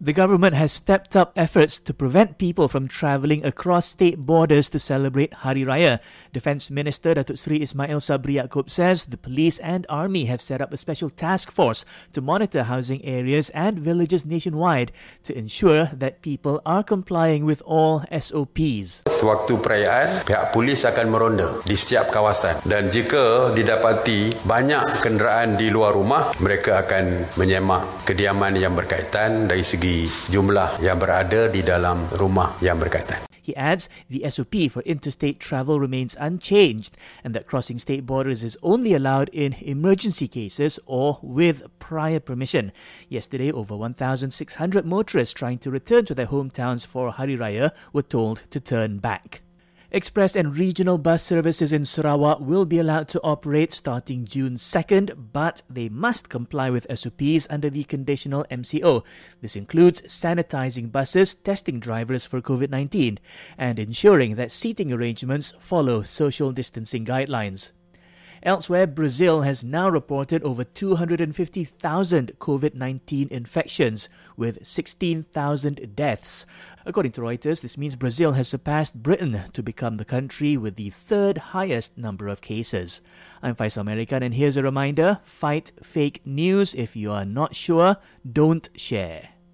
The government has stepped up efforts to prevent people from travelling across state borders to celebrate Hari Raya. Defence Minister Datuk Seri Ismail Sabri Yaakob says the police and army have set up a special task force to monitor housing areas and villages nationwide to ensure that people are complying with all SOPs. Sewaktu perayaan, pihak polis akan meronda di setiap kawasan dan jika didapati banyak kenderaan di luar rumah, mereka akan menyemak kediaman yang berkaitan dari segi jumlah yang berada di dalam rumah yang berkaitan. He adds the SOP for interstate travel remains unchanged and that crossing state borders is only allowed in emergency cases or with prior permission. Yesterday, over 1,600 motorists trying to return to their hometowns for Hari Raya were told to turn back. Express and regional bus services in Sarawak will be allowed to operate starting June 2nd, but they must comply with SOPs under the conditional MCO. This includes sanitizing buses, testing drivers for COVID 19, and ensuring that seating arrangements follow social distancing guidelines. Elsewhere, Brazil has now reported over 250,000 COVID 19 infections, with 16,000 deaths. According to Reuters, this means Brazil has surpassed Britain to become the country with the third highest number of cases. I'm Faisal American, and here's a reminder fight fake news. If you are not sure, don't share.